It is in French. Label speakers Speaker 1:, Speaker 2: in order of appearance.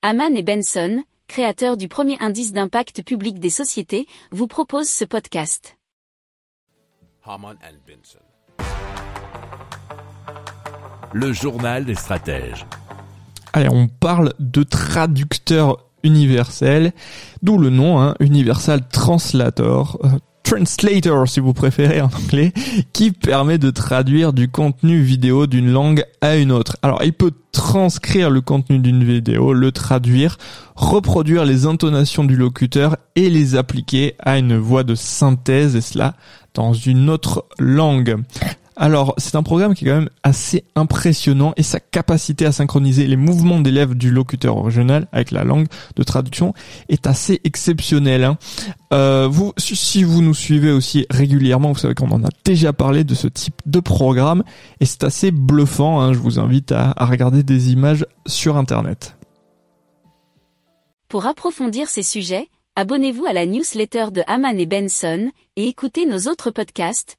Speaker 1: Haman et Benson, créateurs du premier indice d'impact public des sociétés, vous proposent ce podcast.
Speaker 2: Haman and Benson. Le journal des stratèges.
Speaker 3: Allez, on parle de traducteur universel, d'où le nom, hein, Universal Translator, euh, Translator si vous préférez en anglais, qui permet de traduire du contenu vidéo d'une langue à une autre. Alors il peut transcrire le contenu d'une vidéo, le traduire, reproduire les intonations du locuteur et les appliquer à une voix de synthèse et cela dans une autre langue. Alors, c'est un programme qui est quand même assez impressionnant et sa capacité à synchroniser les mouvements des lèvres du locuteur original avec la langue de traduction est assez exceptionnelle. Hein. Euh, vous, si vous nous suivez aussi régulièrement, vous savez qu'on en a déjà parlé de ce type de programme et c'est assez bluffant. Hein. Je vous invite à regarder des images sur Internet.
Speaker 1: Pour approfondir ces sujets, abonnez-vous à la newsletter de Haman et Benson et écoutez nos autres podcasts